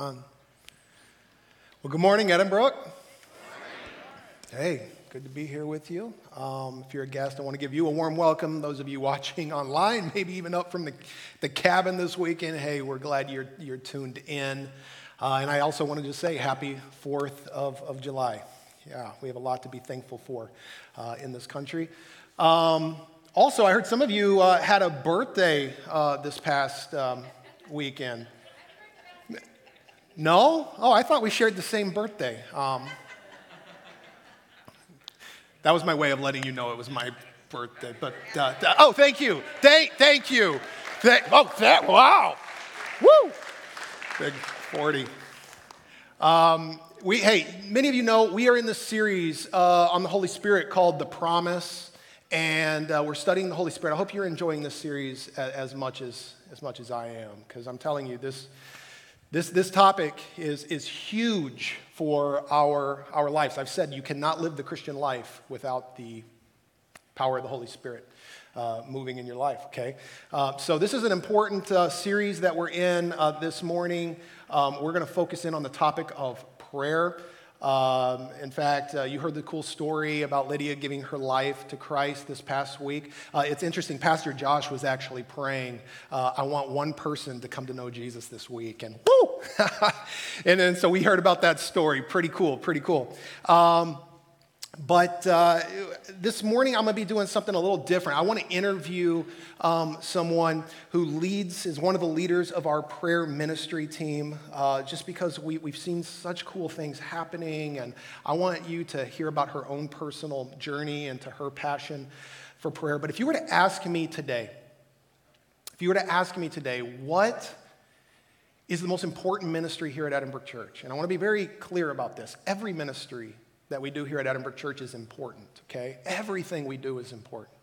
Well, good morning, Edinbrook. Hey, good to be here with you. Um, if you're a guest, I want to give you a warm welcome. Those of you watching online, maybe even up from the, the cabin this weekend, hey, we're glad you're, you're tuned in. Uh, and I also want to just say happy 4th of, of July. Yeah, we have a lot to be thankful for uh, in this country. Um, also, I heard some of you uh, had a birthday uh, this past um, weekend. No? Oh, I thought we shared the same birthday. Um, that was my way of letting you know it was my birthday. But uh, oh, thank you, thank, thank you. Thank, oh, that wow, woo, big forty. Um, we, hey, many of you know we are in this series uh, on the Holy Spirit called The Promise, and uh, we're studying the Holy Spirit. I hope you're enjoying this series as, as much as, as much as I am, because I'm telling you, this, this, this topic is, is huge for our, our lives. I've said you cannot live the Christian life without the power of the Holy Spirit. Uh, moving in your life, okay? Uh, so, this is an important uh, series that we're in uh, this morning. Um, we're going to focus in on the topic of prayer. Um, in fact, uh, you heard the cool story about Lydia giving her life to Christ this past week. Uh, it's interesting, Pastor Josh was actually praying, uh, I want one person to come to know Jesus this week. And woo! and then so we heard about that story. Pretty cool, pretty cool. Um, but uh, this morning, I'm going to be doing something a little different. I want to interview um, someone who leads, is one of the leaders of our prayer ministry team, uh, just because we, we've seen such cool things happening. And I want you to hear about her own personal journey and to her passion for prayer. But if you were to ask me today, if you were to ask me today, what is the most important ministry here at Edinbrook Church? And I want to be very clear about this. Every ministry that we do here at Edinbrook Church is important, okay? Everything we do is important.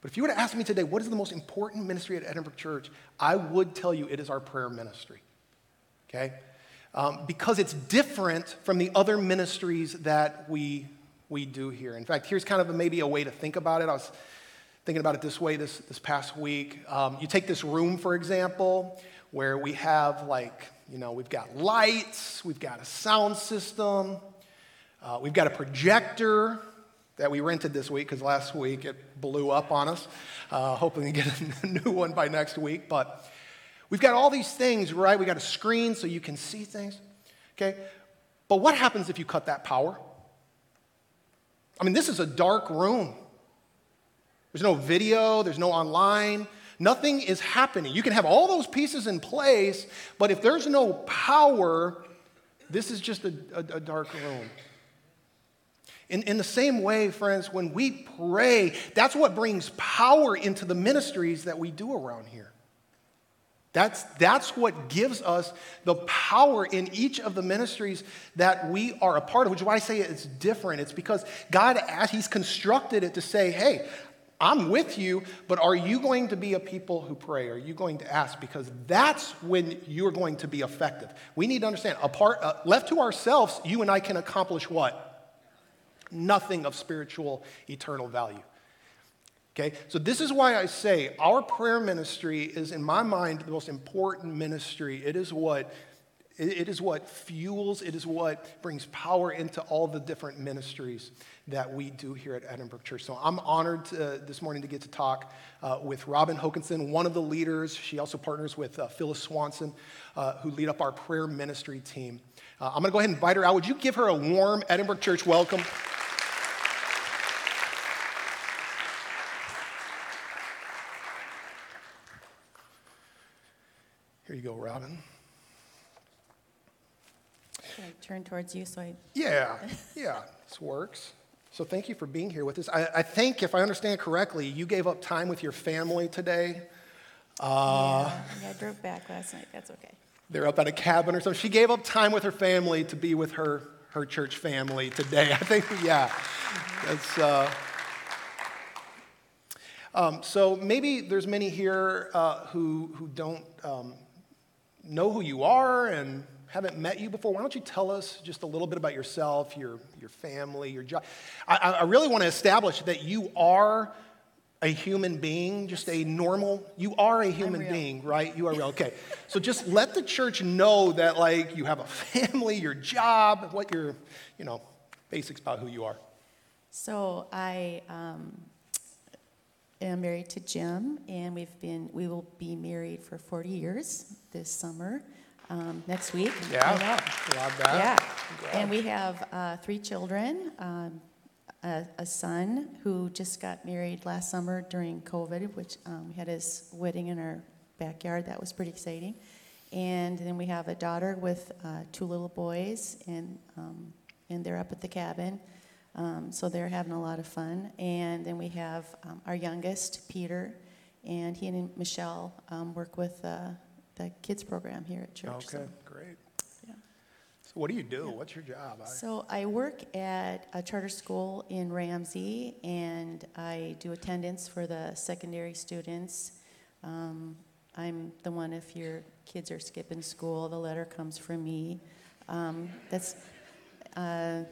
But if you were to ask me today, what is the most important ministry at Edinbrook Church, I would tell you it is our prayer ministry, okay? Um, because it's different from the other ministries that we, we do here. In fact, here's kind of a, maybe a way to think about it. I was thinking about it this way this, this past week. Um, you take this room, for example, where we have like, you know, we've got lights, we've got a sound system, uh, we've got a projector that we rented this week because last week it blew up on us. Uh, hoping to get a new one by next week. But we've got all these things, right? We got a screen so you can see things. Okay? But what happens if you cut that power? I mean, this is a dark room. There's no video, there's no online. Nothing is happening. You can have all those pieces in place, but if there's no power, this is just a, a, a dark room. In, in the same way, friends, when we pray, that's what brings power into the ministries that we do around here. That's, that's what gives us the power in each of the ministries that we are a part of, which is why I say it's different. It's because God, He's constructed it to say, hey, I'm with you, but are you going to be a people who pray? Are you going to ask? Because that's when you're going to be effective. We need to understand, apart, uh, left to ourselves, you and I can accomplish what? Nothing of spiritual eternal value. Okay, so this is why I say our prayer ministry is, in my mind, the most important ministry. It is what it is what fuels, it is what brings power into all the different ministries that we do here at Edinbrook Church. So I'm honored to, this morning to get to talk uh, with Robin Hokanson, one of the leaders. She also partners with uh, Phyllis Swanson, uh, who lead up our prayer ministry team. Uh, I'm going to go ahead and invite her out. Would you give her a warm Edinbrook Church welcome? Here you go, Robin. Should I turn towards you so I. Yeah, yeah, this works. So thank you for being here with us. I, I, think, if I understand correctly, you gave up time with your family today. Uh, yeah, I drove back last night. That's okay. They're up at a cabin or something. She gave up time with her family to be with her, her church family today. I think, yeah, that's. Uh, um, so maybe there's many here uh, who, who don't um, know who you are and haven't met you before, why don't you tell us just a little bit about yourself, your, your family, your job? I, I really want to establish that you are a human being, just a normal, you are a human being, right? You are real. Okay. so just let the church know that, like, you have a family, your job, what your, you know, basics about who you are. So I um, am married to Jim, and we've been we will be married for 40 years this summer, um, next week. Yeah. Love that. Yeah, and we have uh, three children. Um, a, a son who just got married last summer during COVID, which um, we had his wedding in our backyard. That was pretty exciting. And then we have a daughter with uh, two little boys, and um, and they're up at the cabin, um, so they're having a lot of fun. And then we have um, our youngest, Peter, and he and Michelle um, work with uh, the kids program here at church. so- Okay, great. yeah. So what do you do? What's your job? I- So I work at a charter school in Ramsey, and I do attendance for the secondary students. Um, I'm the one, if your kids are skipping school, the letter comes from me. Um, That's, uh,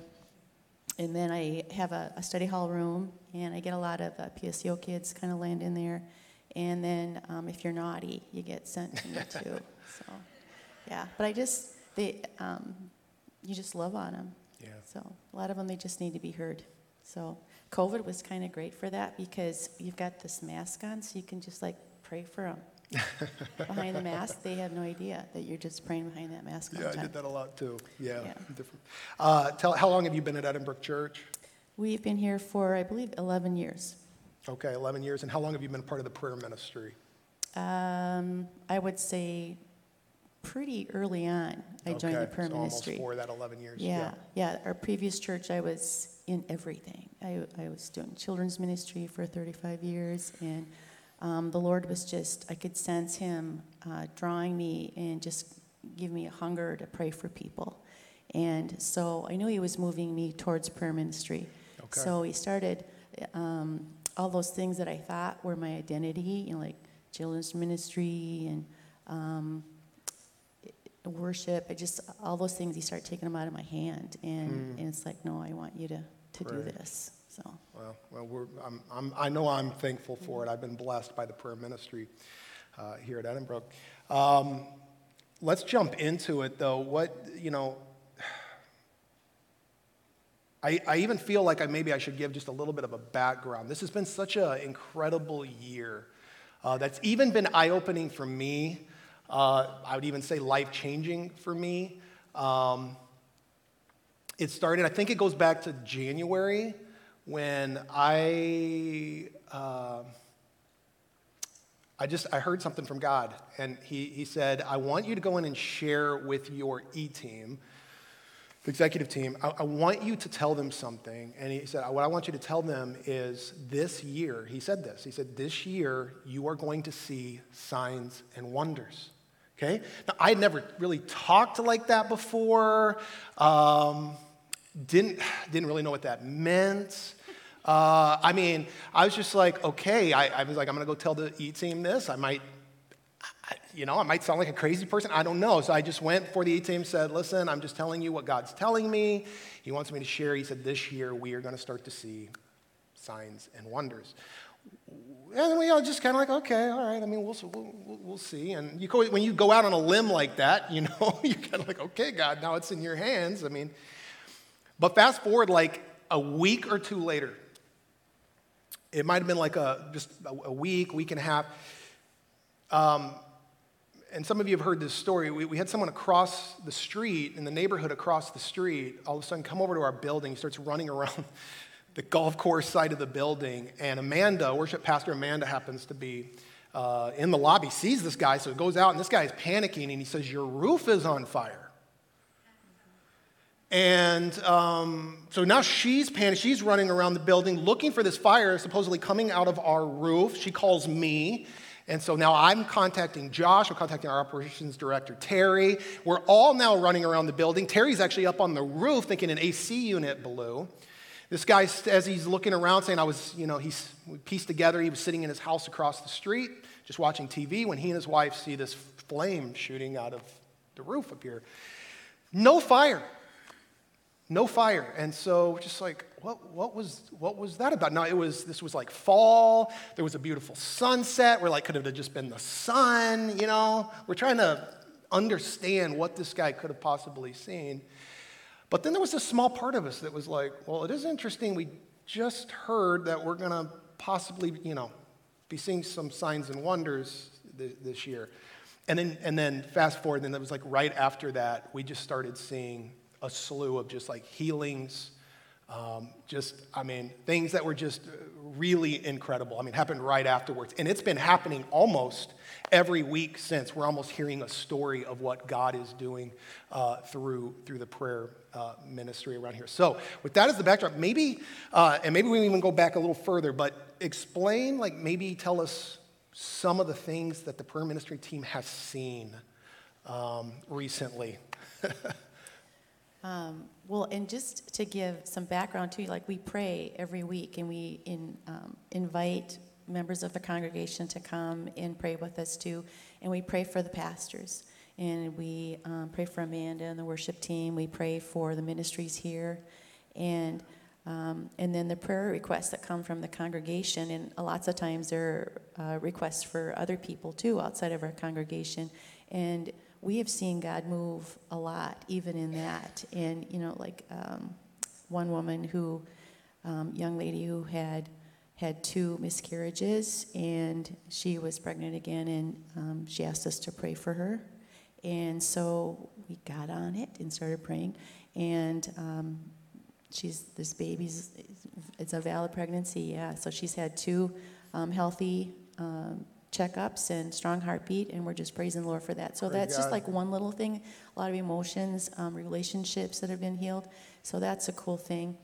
and then I have a, a study hall room, and I get a lot of uh, PSEO kids kind of land in there. And then um, if you're naughty, you get sent to me too. So, yeah. But I just, they, um, you just love on them. Yeah. So a lot of them, they just need to be heard. So COVID was kind of great for that because you've got this mask on, so you can just like pray for them. Behind the mask, they have no idea that you're just praying behind that mask. all Yeah, I time. did that a lot too. Yeah, Yeah. different. Uh, tell, how long have you been at Edinbrook Church? We've been here for, I believe, 11 years. Okay, 11 years. And how long have you been part of the prayer ministry? Um, I would say pretty early on, I joined the Okay, prayer so ministry. Almost for that 11 years. Yeah, yeah. Our previous church, I was in everything. I, I was doing children's ministry for 35 years, and um, the Lord was just, I could sense Him uh, drawing me and just give me a hunger to pray for people. And so I knew He was moving me towards prayer ministry. Okay. So He started um, all those things that I thought were my identity, you know, like children's ministry and um, worship. I just all those things. He started taking them out of my hand, and, and it's like, no, I want you to to do this. So Well, well we're, I'm, I'm, I know I'm thankful for it. I've been blessed by the prayer ministry uh, here at Edinbrook. Um, let's jump into it, though. What, you know, I, I even feel like I, maybe I should give just a little bit of a background. This has been such an incredible year uh, that's even been eye opening for me. Uh, I would even say life changing for me. Um, it started, I think it goes back to January when I. Uh, I just I heard something from God, and he, he said, I want you to go in and share with your E team, the executive team. I, I want you to tell them something. And he said, What I want you to tell them is this year, he said this. He said, This year, you are going to see signs and wonders. Okay? Now, I had never really talked like that before. Um, didn't, didn't really know what that meant. Uh, I mean, I was just like, okay, I, I was like, I'm gonna go tell the E team this. I might, I, you know, I might sound like a crazy person. I don't know. So I just went for the E team, said, listen, I'm just telling you what God's telling me. He wants me to share. He said, this year we are gonna start to see signs and wonders. And we all just kind of like, okay, all right. I mean, we'll, we'll, we'll- see. And you when you go out on a limb like that, you know, you're kind of like, okay, God, now it's in your hands. I mean, but fast forward like a week or two later, it might have been like a just a, week, week and a half. Um, and some of you have heard this story. We, we had someone across the street, in the neighborhood across the street, all of a sudden come over to our building. He starts running around the golf course side of the building. And Amanda, worship pastor Amanda, happens to be uh, in the lobby, sees this guy, so he goes out, and this guy is panicking, and he says, Your roof is on fire. And um, so now she's panicked. She's running around the building looking for this fire supposedly coming out of our roof. She calls me. And so now I'm contacting Josh. I'm contacting our operations director, Terry. We're all now running around the building. Terry's actually up on the roof thinking an AC unit blew. This guy, as he's looking around, saying, I was, you know, he's pieced together, he was sitting in his house across the street, just watching TV, when he and his wife see this flame shooting out of the roof up here. No fire. No fire. And so just like, what, what, was, what was that about? Now, it was, this was like fall. There was a beautiful sunset. We're like, could have just been the sun, you know? We're trying to understand what this guy could have possibly seen. But then there was a small part of us that was like, well, it is interesting. We just heard that we're going to possibly, you know, be seeing some signs and wonders th- this year. And then, and then fast forward, and then it was like right after that, we just started seeing a slew of just like healings, um, just, I mean, things that were just really incredible. I mean, happened right afterwards. And it's been happening almost every week since. We're almost hearing a story of what God is doing uh, through, through the prayer uh, ministry around here. So, with that as the backdrop, maybe, uh, and maybe we even go back a little further, but explain, like, maybe tell us some of the things that the prayer ministry team has seen um, recently. Um, well, and just to give some background too, like we pray every week and we in, um, invite members of the congregation to come and pray with us too. And we pray for the pastors. And we um, pray for Amanda and the worship team. We pray for the ministries here. And, um, and then the prayer requests that come from the congregation. And lots of times there are uh, requests for other people too outside of our congregation. And we have seen God move a lot, even in that. And, you know, like um, one woman who, um, young lady who had had two miscarriages and she was pregnant again and um, she asked us to pray for her and so we got on it and started praying and um, she's this baby's it's a valid pregnancy yeah so she's had two um, healthy um, checkups and strong heartbeat, and we're just praising the Lord for that. So Praise that's just God. like one little thing. A lot of emotions, um, relationships that have been healed. So that's a cool thing.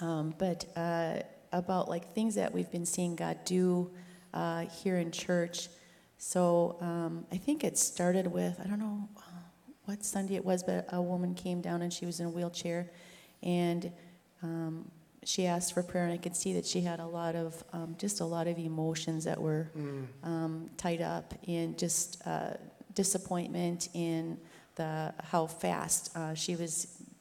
Um, but uh, about like things that we've been seeing God do uh, here in church. So um, I think it started with I don't know uh, what Sunday it was, but a woman came down and she was in a wheelchair, and um, she asked for prayer, and I could see that she had a lot of um, just a lot of emotions that were um, tied up in just uh, disappointment in the how fast uh, she was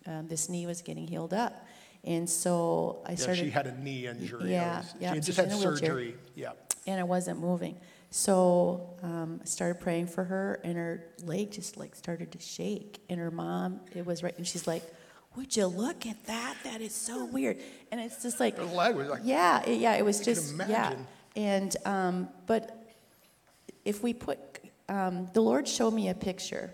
um, this knee was getting healed up, and so I Yeah, started she had a knee injury. Yeah, was- yeah, She had just had in a wheelchair. surgery. Yeah. and I wasn't moving. So um, I started praying for her, and her leg just like started to shake. And her mom, it was right, and she's like, "Would you look at that? That is so weird." And it's just like, Her leg was like, yeah, it- yeah, it was I can just yeah. imagine. And um, but if we put, um, the Lord showed me a picture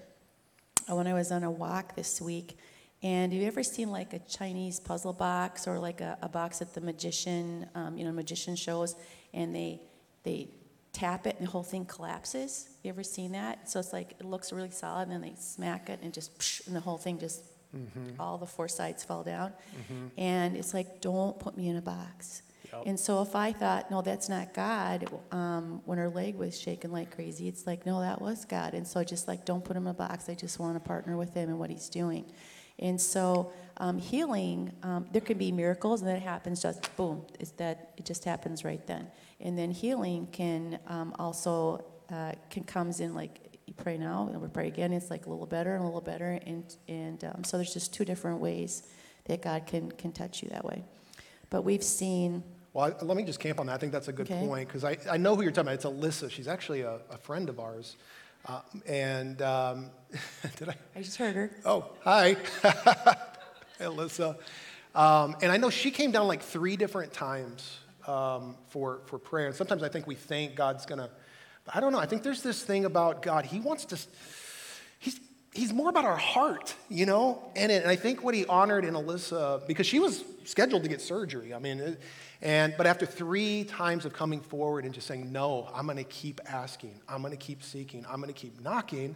uh, when I was on a walk this week. And have you ever seen like a Chinese puzzle box or like a, a box at the magician, um, you know, magician shows, and they they tap it and the whole thing collapses? You ever seen that? So it's like it looks really solid, and then they smack it and just psh, and the whole thing just all the four sides fall down. And it's like, don't put me in a box. Yep. And so if I thought, no, that's not God, um, when her leg was shaking like crazy, it's like, no, that was God. And so just like, don't put him in a box. I just want to partner with him and what he's doing. And so um, healing, um, there can be miracles, and then it happens just boom. It's that it just happens right then. And then healing can um, also uh, can comes in like you pray now and we pray again. It's like a little better and a little better, and and um, so there's just two different ways that God can can touch you that way. But we've seen Well, I, let me just camp on that. I think that's a good Okay. point because I, I know who you're talking about. It's Alyssa. She's actually a, a friend of ours. Uh, and um, did I? I just heard her. Oh, hi. Alyssa. Um, and I know she came down like three different times um, for, for prayer. And sometimes I think we think God's going to, I don't know. I think there's this thing about God. He wants to, he's, he's more about our heart, you know? And, it, and I think what he honored in Alyssa, because she was scheduled to get surgery. I mean, uh, and, but after three times of coming forward and just saying, no, I'm going to keep asking, I'm going to keep seeking, I'm going to keep knocking,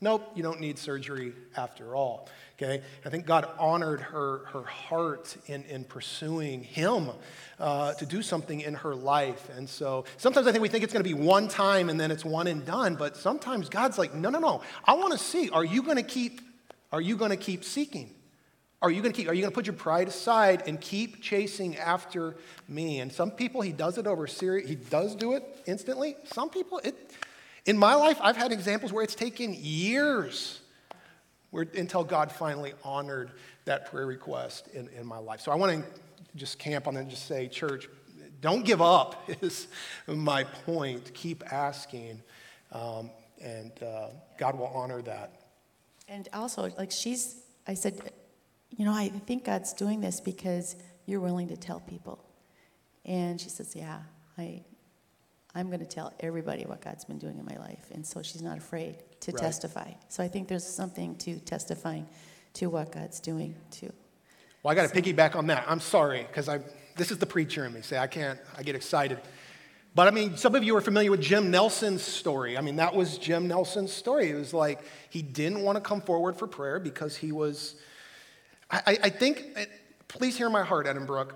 nope, you don't need surgery after all. Okay? I think God honored her, her heart in, in pursuing Him uh, to do something in her life. And so sometimes I think we think it's going to be one time and then it's one and done, but sometimes God's like, no, no, no. I want to see, are you going to keep, are you going to keep seeking? Are you going to keep, are you going to put your pride aside and keep chasing after me? And some people, he does it over serious, he does do it instantly. Some people, it, in my life, I've had examples where it's taken years where, until God finally honored that prayer request in, in my life. So I want to just camp on that and just say, church, don't give up, is my point. Keep asking, um, and uh, God will honor that. And also, like she's, I said, you know, I think God's doing this because you're willing to tell people. And she says, yeah, I, I'm going to tell everybody what God's been doing in my life. And so she's not afraid to Right. testify. So I think there's something to testifying to what God's doing too. Well, I got to piggyback on that. I'm sorry, because I this is the preacher in me. Say I can't. I get excited. But I mean, some of you are familiar with Jim Nelson's story. I mean, that was Jim Nelson's story. It was like he didn't want to come forward for prayer because he was. I, I- I think. Eh, please hear my heart, Edinbrook.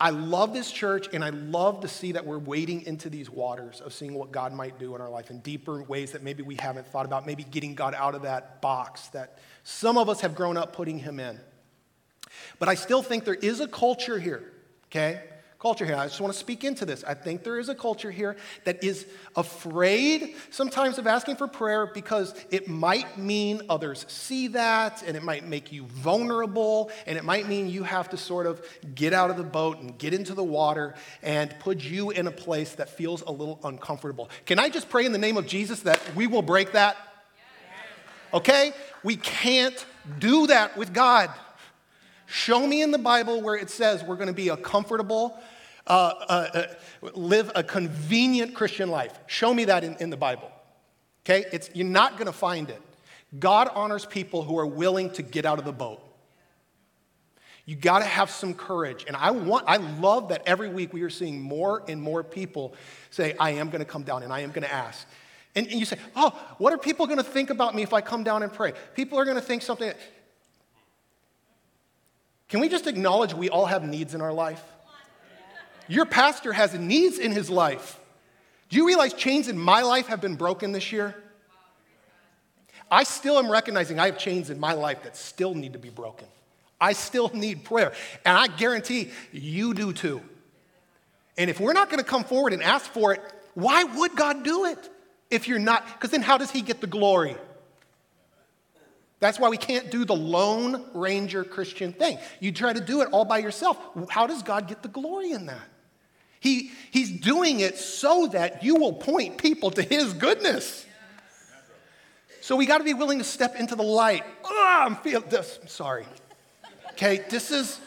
I love this church, and I love to see that we're wading into these waters of seeing what God might do in our life in deeper ways that maybe we haven't thought about, maybe getting God out of that box that some of us have grown up putting him in. But I still think there is a culture here, okay? Culture here. I just want to speak into this. I think there is a culture here that is afraid sometimes of asking for prayer because it might mean others see that and it might make you vulnerable and it might mean you have to sort of get out of the boat and get into the water and put you in a place that feels a little uncomfortable. Can I just pray in the name of Jesus that we will break that? Okay? We can't do that with God. Show me in the Bible where it says we're going to be a comfortable, uh, uh, uh, live a convenient Christian life. Show me that in, in the Bible. Okay? It's, you're not going to find it. God honors people who are willing to get out of the boat. You got to have some courage. And I want I love that every week we are seeing more and more people say I am going to come down and I am going to ask. And, and you say, "Oh, what are people going to think about me if I come down and pray?" People are going to think something Can we just acknowledge we all have needs in our life? Your pastor has needs in his life. Do you realize chains in my life have been broken this year? I still am recognizing I have chains in my life that still need to be broken. I still need prayer. And I guarantee you do too. And if we're not going to come forward and ask for it, why would God do it if you're not? Because then how does He get the glory? That's why we can't do the Lone Ranger Christian thing. You try to do it all by yourself. How does God get the glory in that? He, he's doing it so that you will point people to His goodness. So we got to be willing to step into the light. Ah, I'm feeling this. I'm sorry. Okay, this is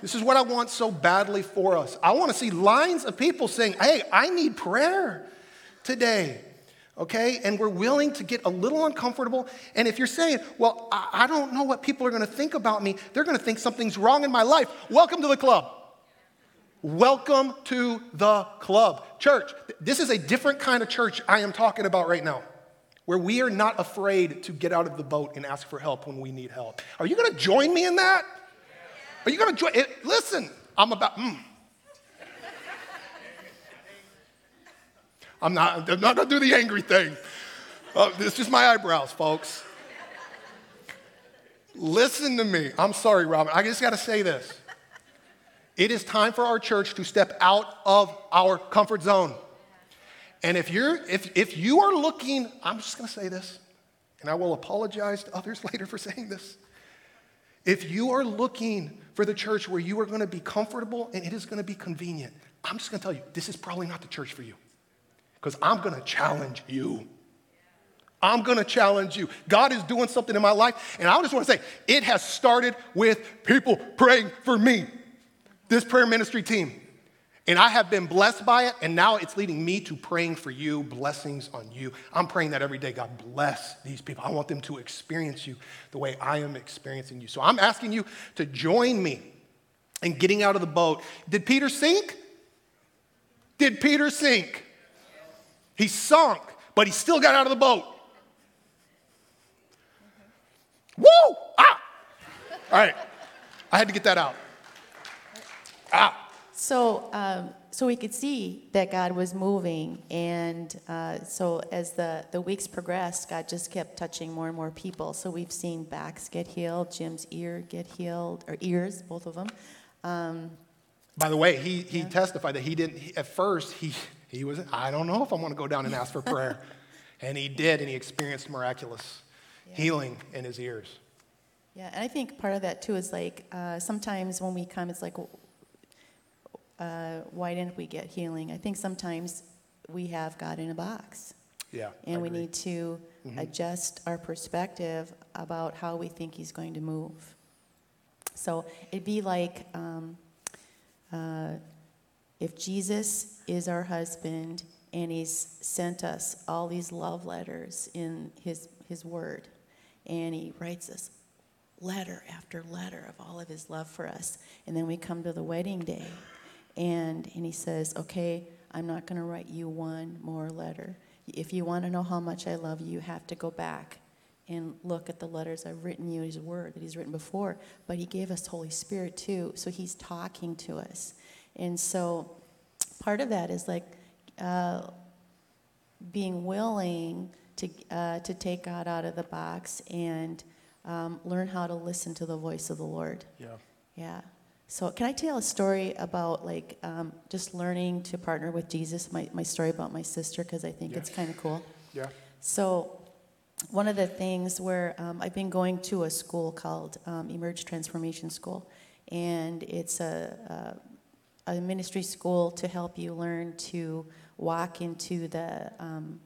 this is what I want so badly for us. I want to see lines of people saying, "Hey, I need prayer today." Okay, and we're willing to get a little uncomfortable. And if you're saying, "Well, I, don't know what people are to think about me. They're to think something's wrong in my life." Welcome to the club. Welcome to the club. Church, this is a different kind of church I am talking about right now, where we are not afraid to get out of the boat and ask for help when we need help. Are you to join me in that? Are you to join? It, listen, I'm about, mm. I'm not, I'm not going to do the angry thing. Uh, it's just my eyebrows, folks. Listen to me. I'm sorry, Robin. I just got to say this. It is time for our church to step out of our comfort zone. And if you're if if you are looking, I'm just going to say this, and I will apologize to others later for saying this. If you are looking for the church where you are going to be comfortable and it is going to be convenient, I'm just going to tell you, this is probably not the church for you. Because I'm going to challenge you. I'm going to challenge you. God is doing something in my life, and I just want to say, it has started with people praying for me this prayer ministry team. And I have been blessed by it, and now it's leading me to praying for you, blessings on you. I'm praying that every day, God bless these people. I want them to experience you the way I am experiencing you. So I'm asking you to join me in getting out of the boat. Did Peter sink? Did Peter sink? He sunk, but he still got out of the boat. Woo! Ah! All right. I had to get that out. Ah! So, um, so we could see that God was moving, and uh, so as the, the weeks progressed, God just kept touching more and more people. So we've seen backs get healed, Jim's ear get healed, or ears, both of them. Um, By the way, he, he testified that he didn't, he- at first, he, he was, I don't know if I want to go down and ask for prayer. and he did, and he experienced miraculous healing in his ears. Yeah, and I think part of that too is like uh, sometimes when we come, it's like, uh, why didn't we get healing? I think sometimes we have God in a box. Yeah. I And we agree. need to adjust our perspective about how we think He's going to move. So it'd be like um, uh, if Jesus is our husband and He's sent us all these love letters in His, his Word, and He writes us letter after letter of all of His love for us, and then we come to the wedding day, and, and He says, Okay, I'm not going to write you one more letter. If you want to know how much I love you, you have to go back and look at the letters I've written you, His Word that He's written before. But He gave us Holy Spirit too, so He's talking to us. And so part of that is like uh, being willing to, uh, to take God out of the box and um, learn how to listen to the voice of the Lord. Yeah. Yeah. So can I tell a story about like um, just learning to partner with Jesus? My, my story about my sister because I think Yeah. it's kind of cool. Yeah. So, one of the things where um, I've been going to a school called um, Emerge Transformation School, and it's a, a, ministry school to help you learn to walk into the, um,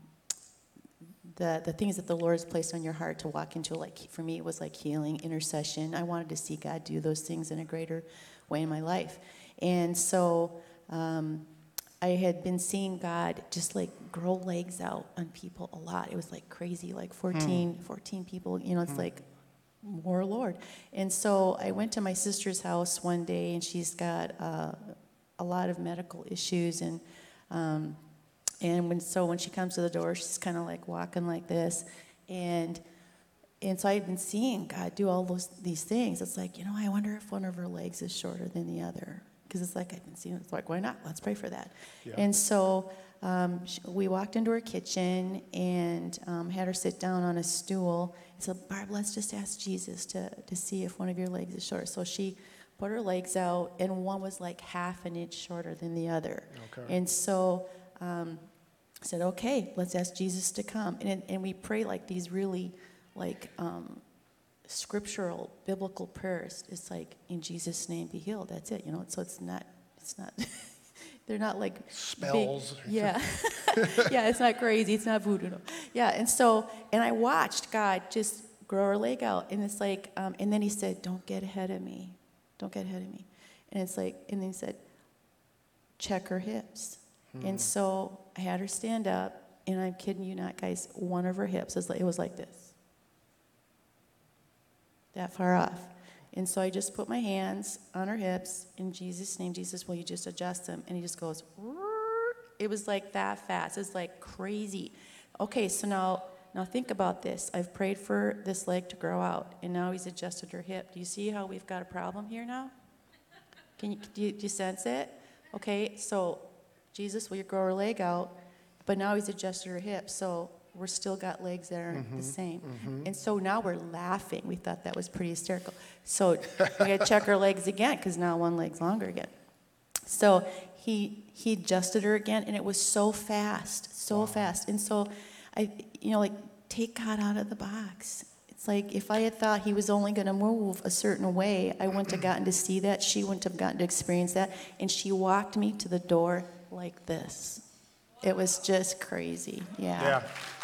the the things that the Lord has placed on your heart to walk into. Like for me, it was like healing, intercession. I wanted to see God do those things in a greater way in my life, and so. Um, I had been seeing God just like grow legs out on people a lot. It was like crazy, like 14, 14 people, you know, it's like more Lord. And so I went to my sister's house one day and she's got uh, a lot of medical issues. And, um, and when, so when she comes to the door, she's kind of like walking like this. And, and so I've been seeing God do all those, these things. It's like, you know, I wonder if one of her legs is shorter than the other. Because it's like, I've been seeing, it's like, why not? Let's pray for that. Yeah. And so um, sh- we walked into her kitchen and um, had her sit down on a stool. I said, Barb, let's just ask Jesus to, to see if one of your legs is short. So she put her legs out, and one was like half an inch shorter than the other. Okay. And so um, I said, okay, let's ask Jesus to come. And, and we pray like these really like um, scriptural, biblical prayers. It's like, in Jesus' name be healed. That's it, you know? So it's not, it's not, they're not like big- Spells. yeah. yeah, it's not crazy. It's not voodoo. No. Yeah, and so, and I watched God just grow her leg out. And it's like, um, and then he said, don't get ahead of me. Don't get ahead of me. And it's like, and then he said, check her hips. And hmm. so I had her stand up, and I'm kidding you not, guys, one of her hips, is like, it was like this. That far off. And so I just put my hands on her hips in Jesus' name. Jesus, will you just adjust them? And he just goes, it was like that fast. It was like crazy. Okay, so now now think about this. I've prayed for this leg to grow out, and now he's adjusted her hip. Do you see how we've got a problem here now? Can you, do you, do you sense it? Okay, so Jesus, will you grow her leg out? But now he's adjusted her hip, so we're still got legs that aren't the mm-hmm, same. Mm-hmm. And so now we're laughing. We thought that was pretty hysterical. So we got to check her legs again because now one leg's longer again. So he he adjusted her again, and it was so fast, so fast. And so I, you know, like take God out of the box. It's like if I had thought he was only going to move a certain way, I wouldn't have gotten to see that. She wouldn't have gotten to experience that. And she walked me to the door like this. It was just crazy. Yeah. Yeah.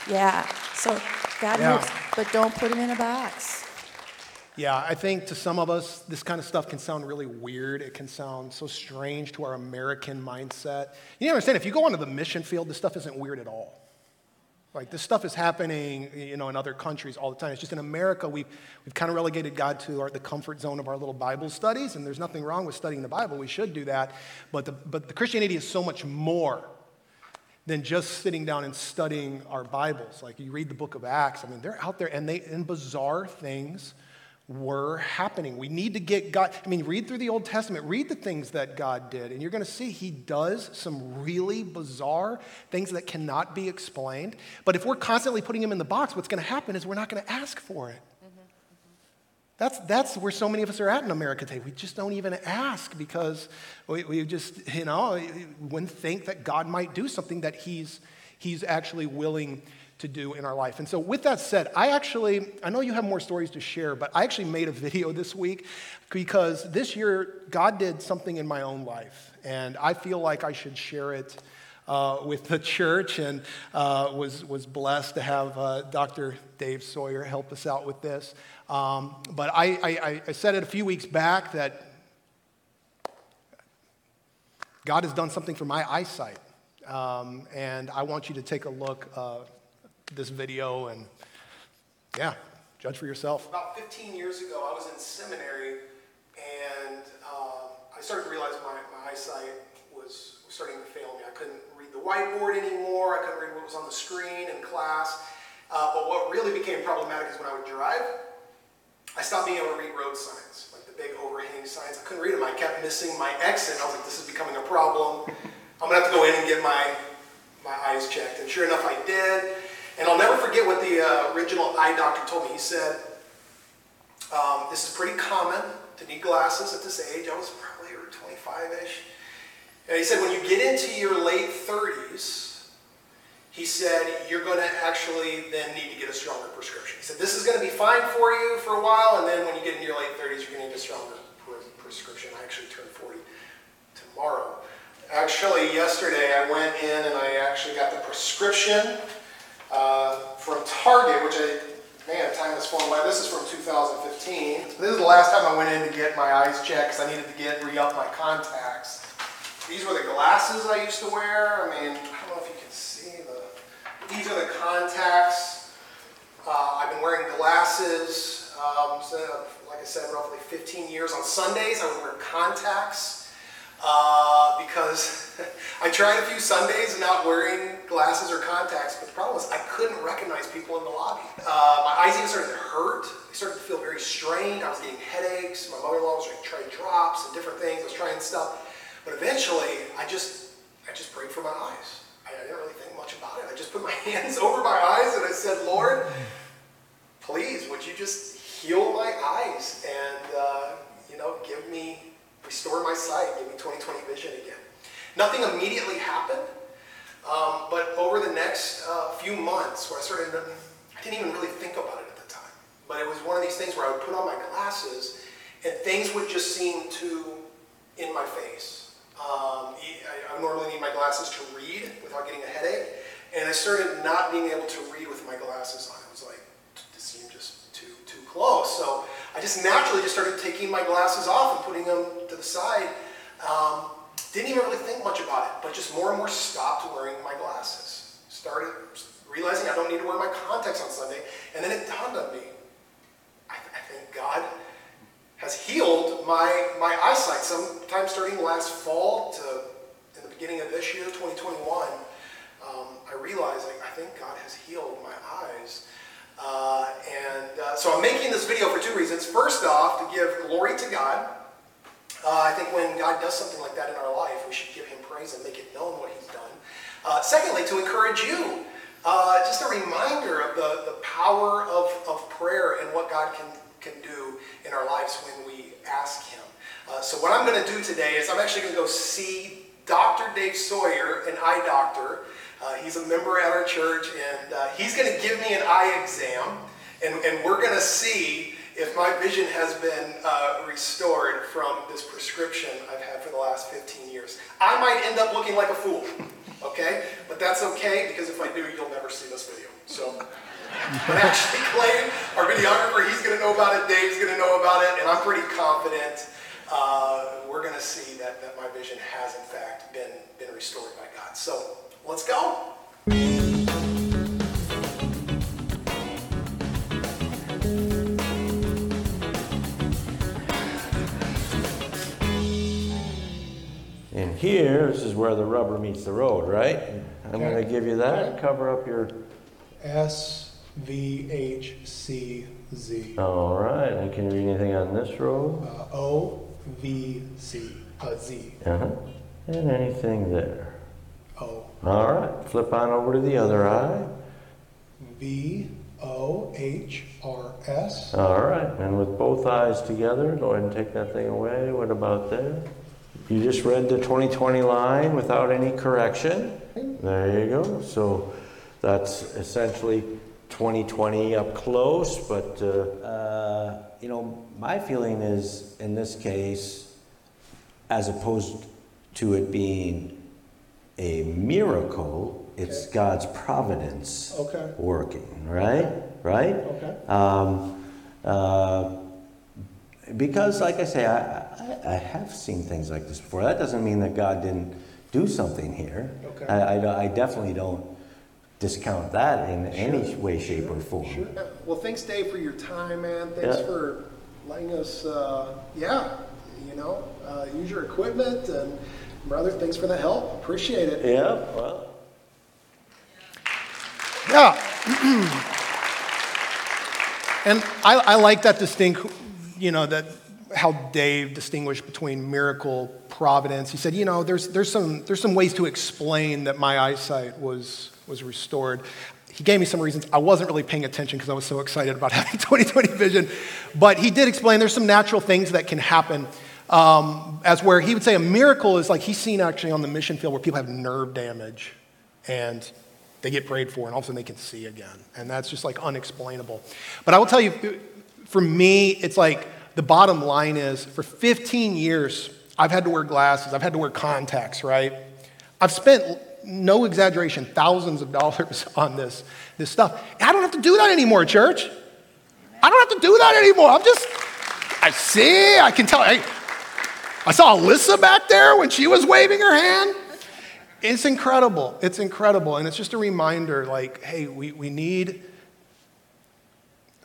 Yeah. So God Yeah. moves, but don't put him in a box. Yeah, I think to some of us, this kind of stuff can sound really weird. It can sound so strange to our American mindset. You understand, if you go onto the mission field, this stuff isn't weird at all. Like, this stuff is happening, you know, in other countries all the time. It's just in America, we've, we've kind of relegated God to our, the comfort zone of our little Bible studies, and there's nothing wrong with studying the Bible. We should do that. But the, but the Christianity is so much more than just sitting down and studying our Bibles. Like you read the book of Acts, I mean, they're out there and they and bizarre things were happening. We need to get God, I mean, read through the Old Testament, read the things that God did, and you're going to see he does some really bizarre things that cannot be explained. But if we're constantly putting him in the box, what's going to happen is we're not going to ask for it. That's, that's where so many of us are at in America today. We just don't even ask because we, we just, you know, wouldn't think that God might do something that he's, he's actually willing to do in our life. And so, with that said, I actually, I know you have more stories to share, but I actually made a video this week because this year God did something in my own life, and I feel like I should share it. Uh, with the church, and uh, was was blessed to have uh, Dr. Dave Sawyer help us out with this. Um, but I, I, I said it a few weeks back that God has done something for my eyesight. Um, and I want you to take a look uh, this video and yeah, judge for yourself. About 15 years ago, I was in seminary and uh, I started to realize my, my eyesight was, starting to fail me. I couldn't read the whiteboard anymore. I couldn't read what was on the screen in class. Uh, but what really became problematic is when I would drive, I stopped being able to read road signs, like the big overhanging signs. I couldn't read them. I kept missing my exit. I was like, this is becoming a problem. I'm gonna have to go in and get my, my eyes checked. And sure enough, I did. And I'll never forget what the uh, original eye doctor told me. He said, um, this is pretty common to need glasses at this age. I was probably 25-ish. And he said, when you get into your late 30s, he said, you're going to actually then need to get a stronger prescription. He said, this is going to be fine for you for a while, and then when you get into your late 30s, you're going to need a stronger prescription. I actually turned 40 tomorrow. Actually, yesterday I went in and I actually got the prescription uh, from Target, which I, man, time has flown by. This is from 2015. This is the last time I went in to get my eyes checked because I needed to get re-up my contacts. These were the glasses I used to wear. I mean, I don't know if you can see the, these are the contacts. Uh, I've been wearing glasses, um, so, like I said, roughly 15 years. On Sundays, I would wear contacts uh, because I tried a few Sundays not wearing glasses or contacts, but the problem was I couldn't recognize people in the lobby. Uh, my eyes even started to hurt. They started to feel very strained. I was getting headaches. My mother-in-law was trying drops and different things. I was trying stuff. But eventually, I just, I just prayed for my eyes. I, I didn't really think much about it. I just put my hands over my eyes and I said, Lord, please, would you just heal my eyes and, uh, you know, give me restore my sight, give me 20/20 vision again. Nothing immediately happened, um, but over the next uh, few months, where I started, I didn't even really think about it at the time. But it was one of these things where I would put on my glasses, and things would just seem to in my face. Um, I, I normally need my glasses to read without getting a headache, and I started not being able to read with my glasses on. It was like, this seemed just too too close. So I just naturally just started taking my glasses off and putting them to the side. Um, didn't even really think much about it, but just more and more stopped wearing my glasses. Started realizing I don't need to wear my contacts on Sunday, and then it dawned on me, I, I think God has healed my, my eyesight. Sometime starting last fall to in the beginning of this year, 2021, um, I realized like, I think God has healed my eyes. Uh, and uh, so I'm making this video for two reasons. First off, to give glory to God. Uh, I think when God does something like that in our life, we should give him praise and make it known what he's done. Uh, secondly, to encourage you. Uh, just a reminder of the, the power of, of prayer and what God can, can do in our lives when we ask him. Uh, so what I'm going to do today is I'm actually going to go see Dr. Dave Sawyer, an eye doctor, uh, he's a member at our church, and uh, he's going to give me an eye exam, and, and we're going to see if my vision has been uh, restored from this prescription I've had for the last 15 years. I might end up looking like a fool, okay? But that's okay, because if I do, you'll never see this video. So, but actually, Clayton, our videographer, he's going to know about it, Dave's going to know about it, and I'm pretty confident uh, we're going to see that, that my vision has, in fact, been, been restored by God. So, Let's go. And here, this is where the rubber meets the road, right? I'm going to give you that. Cover up your. S V H C Z. All right. And can you read anything on this road? Uh, o V C. Uh, Z. Uh huh. And anything there. O. All right, flip on over to the other eye. V O H R S. All right, and with both eyes together, go ahead and take that thing away. What about there? You just read the 2020 line without any correction. There you go. So That's essentially 2020 up close, but uh, Uh, you know, my feeling is in this case, as opposed to it being a miracle, it's Okay. God's providence Okay. working, right? Right? Okay. Um, uh, because, like I say, I, I, I have seen things like this before. That doesn't mean that God didn't do something here. Okay. I, I, I definitely don't discount that in any way, shape, or form. Sure. Well, thanks, Dave, for your time, man. Thanks Yeah. for letting us, uh, yeah, you know, uh, use your equipment. And, brother, thanks for the help. Appreciate it. yeah, well. Yeah. and I, I like that distinct, you know, that how Dave distinguished between miracle, providence. He said, you know, there's, there's, some, there's some ways to explain that my eyesight was, was restored. He gave me some reasons. I wasn't really paying attention because I was so excited about having 2020 vision. But he did explain there's some natural things that can happen. Um, as where he would say a miracle is like he's seen actually on the mission field where people have nerve damage and they get prayed for and all of a sudden they can see again. And that's just like unexplainable. But I will tell you, for me, it's like the bottom line is for 15 years, I've had to wear glasses, I've had to wear contacts, right? I've spent, no exaggeration, thousands of dollars on this, this stuff. I don't have to do that anymore, church. I don't have to do that anymore. I'm just, I see, I can tell. Hey, I saw Alyssa back there when she was waving her hand. It's incredible. It's incredible. And it's just a reminder like, hey, we, we need.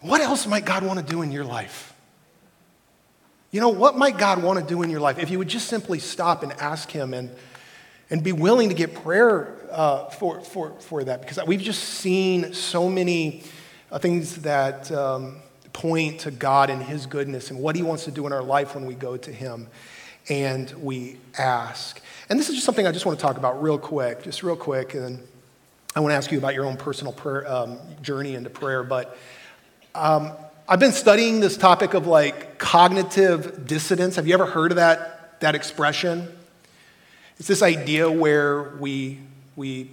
What else might God want to do in your life? You know, what might God want to do in your life? If you would just simply stop and ask Him and, and be willing to get prayer uh, for, for, for that, because we've just seen so many uh, things that um, point to God and His goodness and what He wants to do in our life when we go to Him and we ask. And this is just something I just want to talk about real quick, just real quick, and I want to ask you about your own personal prayer, um, journey into prayer. But um, I've been studying this topic of like cognitive dissonance. Have you ever heard of that, that expression? It's this idea where we, we,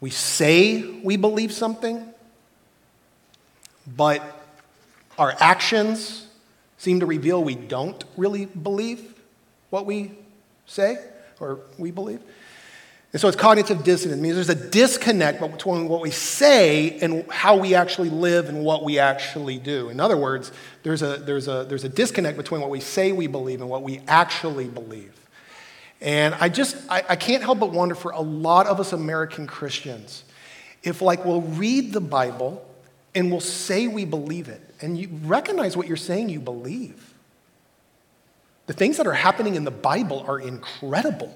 we say we believe something, but our actions seem to reveal we don't really believe what we say or we believe. And so it's cognitive dissonance. It means there's a disconnect between what we say and how we actually live and what we actually do. In other words, there's a, there's a, there's a disconnect between what we say we believe and what we actually believe. And I just, I, I can't help but wonder for a lot of us American Christians, if like we'll read the Bible and we'll say we believe it, and you recognize what you're saying you believe. The things that are happening in the Bible are incredible.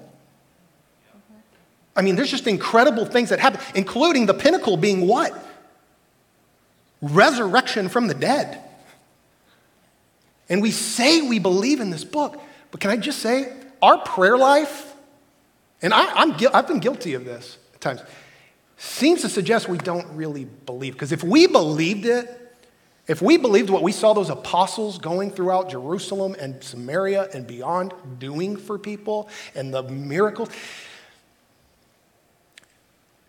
I mean, there's just incredible things that happen, including the pinnacle being what? Resurrection from the dead. And we say we believe in this book, but can I just say, our prayer life, and I, I'm, I've been guilty of this at times, seems to suggest we don't really believe. Because if we believed it, if we believed what we saw those apostles going throughout Jerusalem and Samaria and beyond doing for people and the miracles,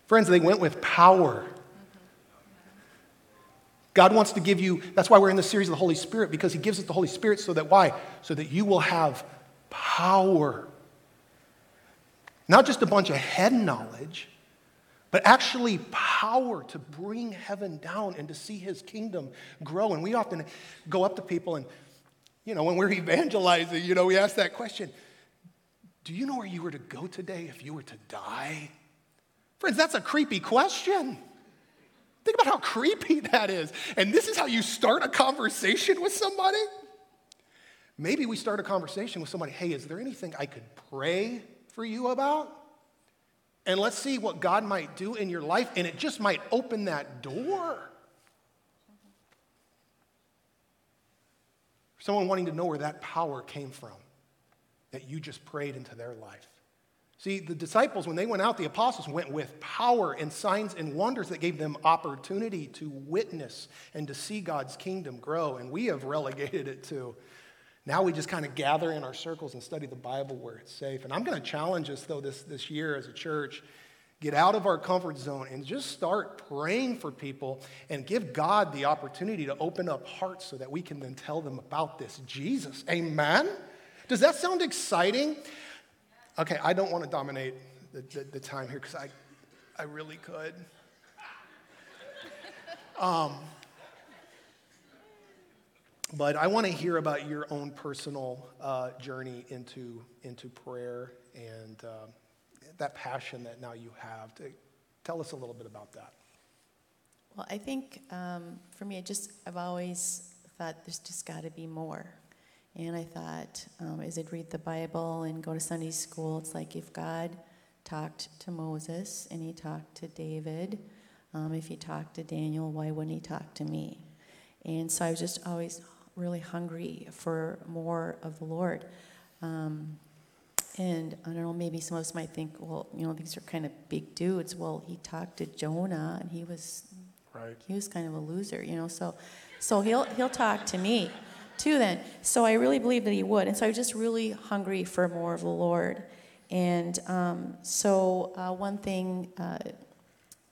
friends, they went with power. God wants to give you, that's why we're in the series of the Holy Spirit, because He gives us the Holy Spirit so that why? So that you will have power. Not just a bunch of head knowledge, but actually power to bring heaven down and to see his kingdom grow. And we often go up to people and, you know, when we're evangelizing, you know, we ask that question Do you know where you were to go today if you were to die? Friends, that's a creepy question. Think about how creepy that is. And this is how you start a conversation with somebody? Maybe we start a conversation with somebody hey, is there anything I could pray for you about? And let's see what God might do in your life, and it just might open that door. Someone wanting to know where that power came from that you just prayed into their life. See, the disciples, when they went out, the apostles went with power and signs and wonders that gave them opportunity to witness and to see God's kingdom grow. And we have relegated it to now we just kind of gather in our circles and study the Bible where it's safe. And I'm going to challenge us, though, this, this year as a church get out of our comfort zone and just start praying for people and give God the opportunity to open up hearts so that we can then tell them about this Jesus. Amen? Does that sound exciting? Okay, I don't want to dominate the, the, the time here because I, I really could. Um, but I want to hear about your own personal uh, journey into, into prayer and uh, that passion that now you have. To, tell us a little bit about that. Well, I think um, for me, I just I've always thought there's just got to be more. And I thought, um, as I'd read the Bible and go to Sunday school, it's like if God talked to Moses and he talked to David, um, if he talked to Daniel, why wouldn't he talk to me? And so I was just always really hungry for more of the Lord. Um, and I don't know, maybe some of us might think, well, you know, these are kind of big dudes. Well, he talked to Jonah, and he was, right. he was kind of a loser, you know. So, so he'll he'll talk to me, too. Then, so I really believe that he would, and so I was just really hungry for more of the Lord. And um, so uh, one thing uh,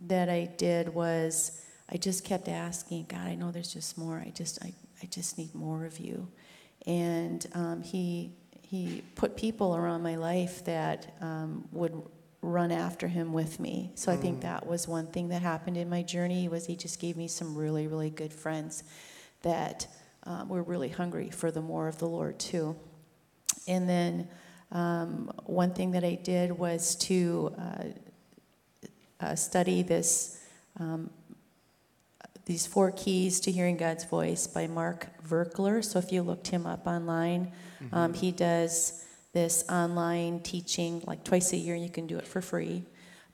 that I did was I just kept asking God. I know there's just more. I just I I just need more of you. And um, he, he put people around my life that um, would run after him with me. So I think that was one thing that happened in my journey was he just gave me some really, really good friends that um, were really hungry for the more of the Lord too. And then um, one thing that I did was to uh, uh, study this um, these four keys to hearing God's voice by Mark Virkler. So if you looked him up online, mm-hmm. um, he does this online teaching like twice a year, and you can do it for free.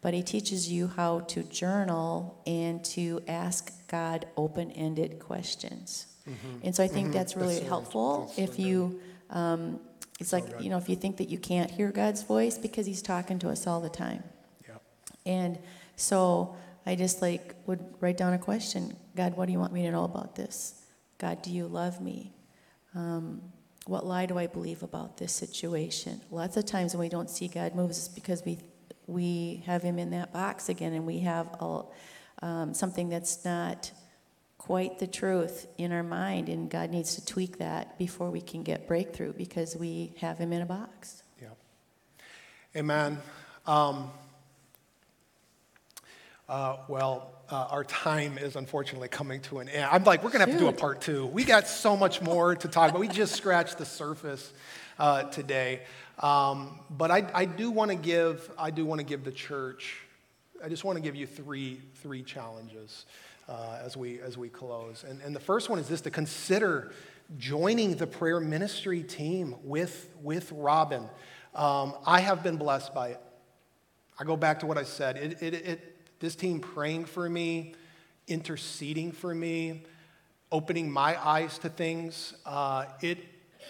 But he teaches you how to journal and to ask God open ended questions. Mm-hmm. And so I think mm-hmm. that's really that's helpful that's if you. Um, it's like, you know, if you think that you can't hear God's voice because he's talking to us all the time. Yeah. And so I just like would write down a question God, what do you want me to know about this? God, do you love me? Um, what lie do I believe about this situation? Lots of times when we don't see God move, it's because we we have Him in that box again, and we have a, um, something that's not quite the truth in our mind, and God needs to tweak that before we can get breakthrough because we have Him in a box. Yeah. Amen. Um, uh, well, uh, our time is unfortunately coming to an end. I'm like, we're going to have to do a part two. We got so much more to talk about. We just scratched the surface uh, today. Um, but I, I do want to give, I do want to give the church, I just want to give you three, three challenges uh, as, we, as we close. And, and the first one is this to consider joining the prayer ministry team with, with Robin. Um, I have been blessed by it. I go back to what I said. It, it, it, this team praying for me, interceding for me, opening my eyes to things. Uh, it,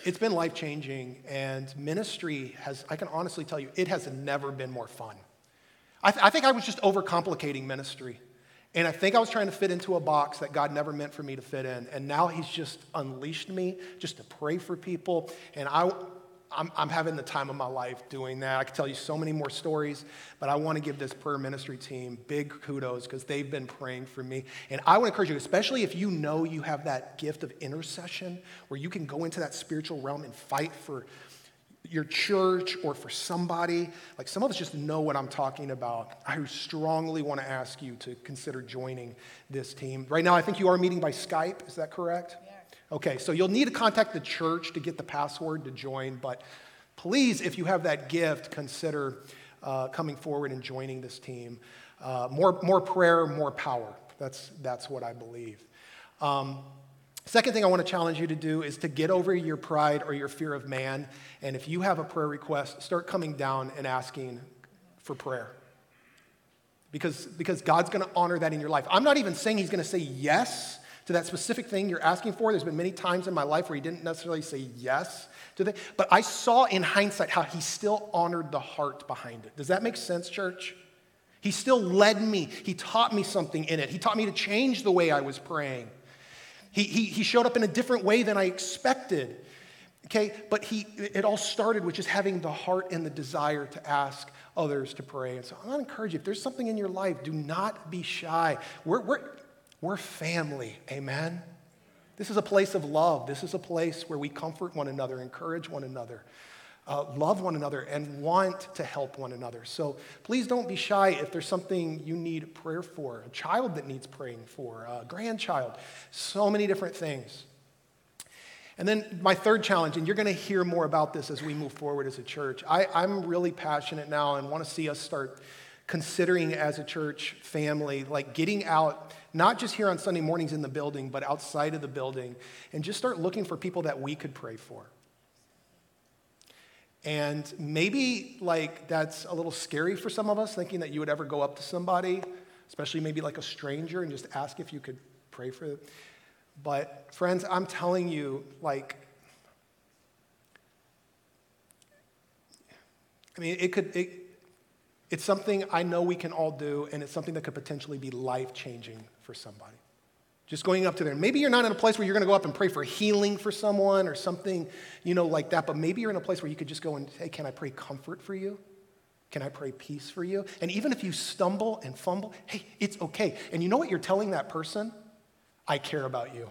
it's been life changing, and ministry has, I can honestly tell you, it has never been more fun. I, th- I think I was just overcomplicating ministry. And I think I was trying to fit into a box that God never meant for me to fit in. And now He's just unleashed me just to pray for people. And I, I'm, I'm, having the time of my life doing that. I could tell you so many more stories, but I want to give this prayer ministry team big kudos because they've been praying for me. And I want to encourage you, especially if you know you have that gift of intercession where you can go into that spiritual realm and fight for your church or for somebody. Like some of us just know what I'm talking about. I strongly want to ask you to consider joining this team. Right now, I think you are meeting by Skype. Is that correct? Okay, so you'll need to contact the church to get the password to join, but please, if you have that gift, consider uh, coming forward and joining this team. Uh, more, more prayer, more power. That's, that's what I believe. Um, second thing I want to challenge you to do is to get over your pride or your fear of man. And if you have a prayer request, start coming down and asking for prayer. Because, because God's going to honor that in your life. I'm not even saying He's going to say yes to that specific thing you're asking for. There's been many times in my life where he didn't necessarily say yes to that, but I saw in hindsight how he still honored the heart behind it. Does that make sense, church? He still led me. He taught me something in it. He taught me to change the way I was praying. He, he, he showed up in a different way than I expected. Okay, but he, it all started with just having the heart and the desire to ask others to pray. And so I want to encourage you if there's something in your life, do not be shy. We're, we're, we're family, amen? This is a place of love. This is a place where we comfort one another, encourage one another, uh, love one another, and want to help one another. So please don't be shy if there's something you need prayer for, a child that needs praying for, a grandchild, so many different things. And then my third challenge, and you're going to hear more about this as we move forward as a church. I, I'm really passionate now and want to see us start considering as a church family, like getting out, not just here on Sunday mornings in the building, but outside of the building, and just start looking for people that we could pray for. And maybe like that's a little scary for some of us, thinking that you would ever go up to somebody, especially maybe like a stranger, and just ask if you could pray for them. But friends, I'm telling you, like, I mean, it could, it, it's something I know we can all do, and it's something that could potentially be life changing for somebody. Just going up to there. Maybe you're not in a place where you're going to go up and pray for healing for someone or something, you know, like that, but maybe you're in a place where you could just go and say, Can I pray comfort for you? Can I pray peace for you? And even if you stumble and fumble, hey, it's okay. And you know what you're telling that person? I care about you.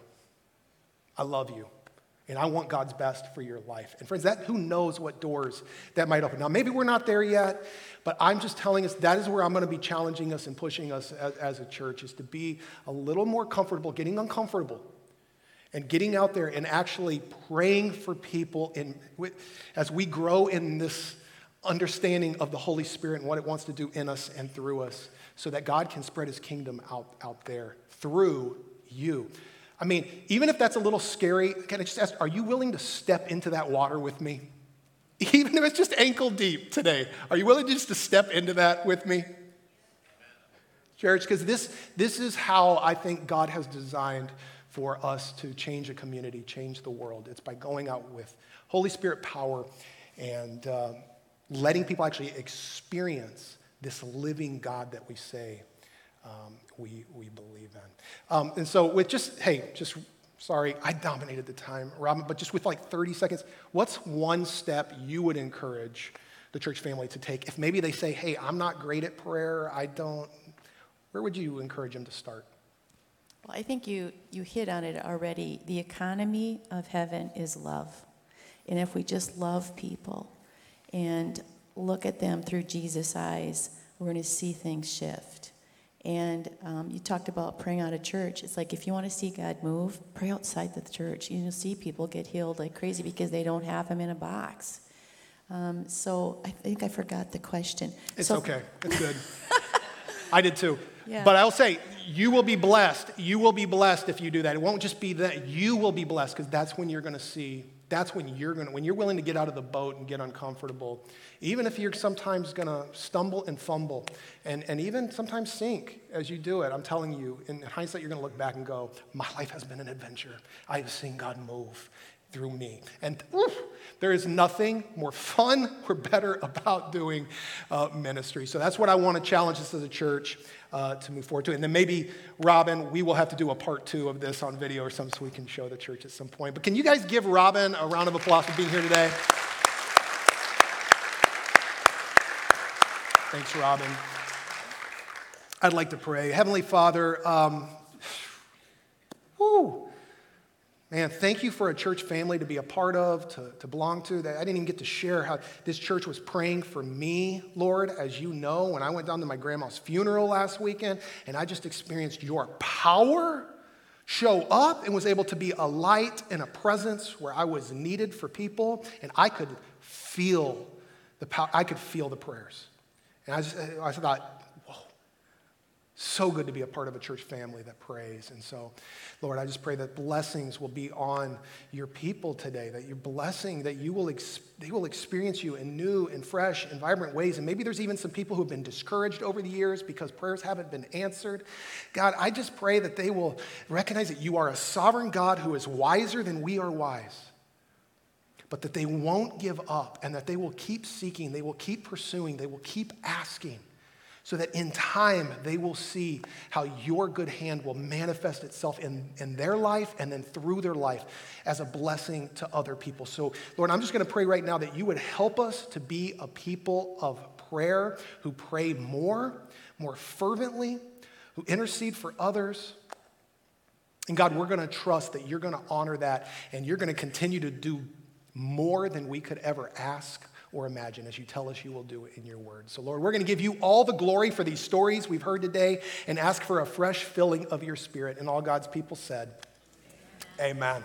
I love you. And I want God's best for your life. And friends, that who knows what doors that might open. Now, maybe we're not there yet, but I'm just telling us that is where I'm going to be challenging us and pushing us as, as a church is to be a little more comfortable, getting uncomfortable, and getting out there and actually praying for people in, as we grow in this understanding of the Holy Spirit and what it wants to do in us and through us so that God can spread his kingdom out, out there through you. I mean, even if that's a little scary, can I just ask, are you willing to step into that water with me? Even if it's just ankle deep today, are you willing just to step into that with me? Church, because this, this is how I think God has designed for us to change a community, change the world. It's by going out with Holy Spirit power and uh, letting people actually experience this living God that we say um, we, we believe in. Um, and so, with just, hey, just sorry, I dominated the time, Robin, but just with like 30 seconds, what's one step you would encourage the church family to take? If maybe they say, hey, I'm not great at prayer, I don't, where would you encourage them to start? Well, I think you, you hit on it already. The economy of heaven is love. And if we just love people and look at them through Jesus' eyes, we're going to see things shift. And um, you talked about praying out of church. It's like if you want to see God move, pray outside the church. You'll see people get healed like crazy because they don't have Him in a box. Um, so I think I forgot the question. It's so, okay. It's good. I did too. Yeah. But I'll say, you will be blessed. You will be blessed if you do that. It won't just be that. You will be blessed because that's when you're going to see that's when you're going to, when you're willing to get out of the boat and get uncomfortable, even if you're sometimes going to stumble and fumble and, and even sometimes sink as you do it, I'm telling you, in hindsight, you're going to look back and go, my life has been an adventure. I have seen God move through me. And oof, there is nothing more fun or better about doing uh, ministry. So that's what I want to challenge us as a church uh, to move forward to. And then maybe, Robin, we will have to do a part two of this on video or something so we can show the church at some point. But can you guys give Robin a round of applause for being here today? Thanks, Robin. I'd like to pray. Heavenly Father, um, Man, thank you for a church family to be a part of, to, to belong to. That I didn't even get to share how this church was praying for me, Lord, as you know, when I went down to my grandma's funeral last weekend, and I just experienced your power show up and was able to be a light and a presence where I was needed for people, and I could feel the power, I could feel the prayers. And I, just, I thought, so good to be a part of a church family that prays. And so, Lord, I just pray that blessings will be on your people today, that your blessing, that you will, ex- they will experience you in new and fresh and vibrant ways. And maybe there's even some people who've been discouraged over the years because prayers haven't been answered. God, I just pray that they will recognize that you are a sovereign God who is wiser than we are wise but that they won't give up and that they will keep seeking, they will keep pursuing, they will keep asking so that in time they will see how your good hand will manifest itself in, in their life and then through their life as a blessing to other people. So, Lord, I'm just going to pray right now that you would help us to be a people of prayer who pray more, more fervently, who intercede for others. And God, we're going to trust that you're going to honor that and you're going to continue to do more than we could ever ask or imagine as you tell us you will do it in your word. So, Lord, we're going to give you all the glory for these stories we've heard today and ask for a fresh filling of your spirit. And all God's people said, Amen.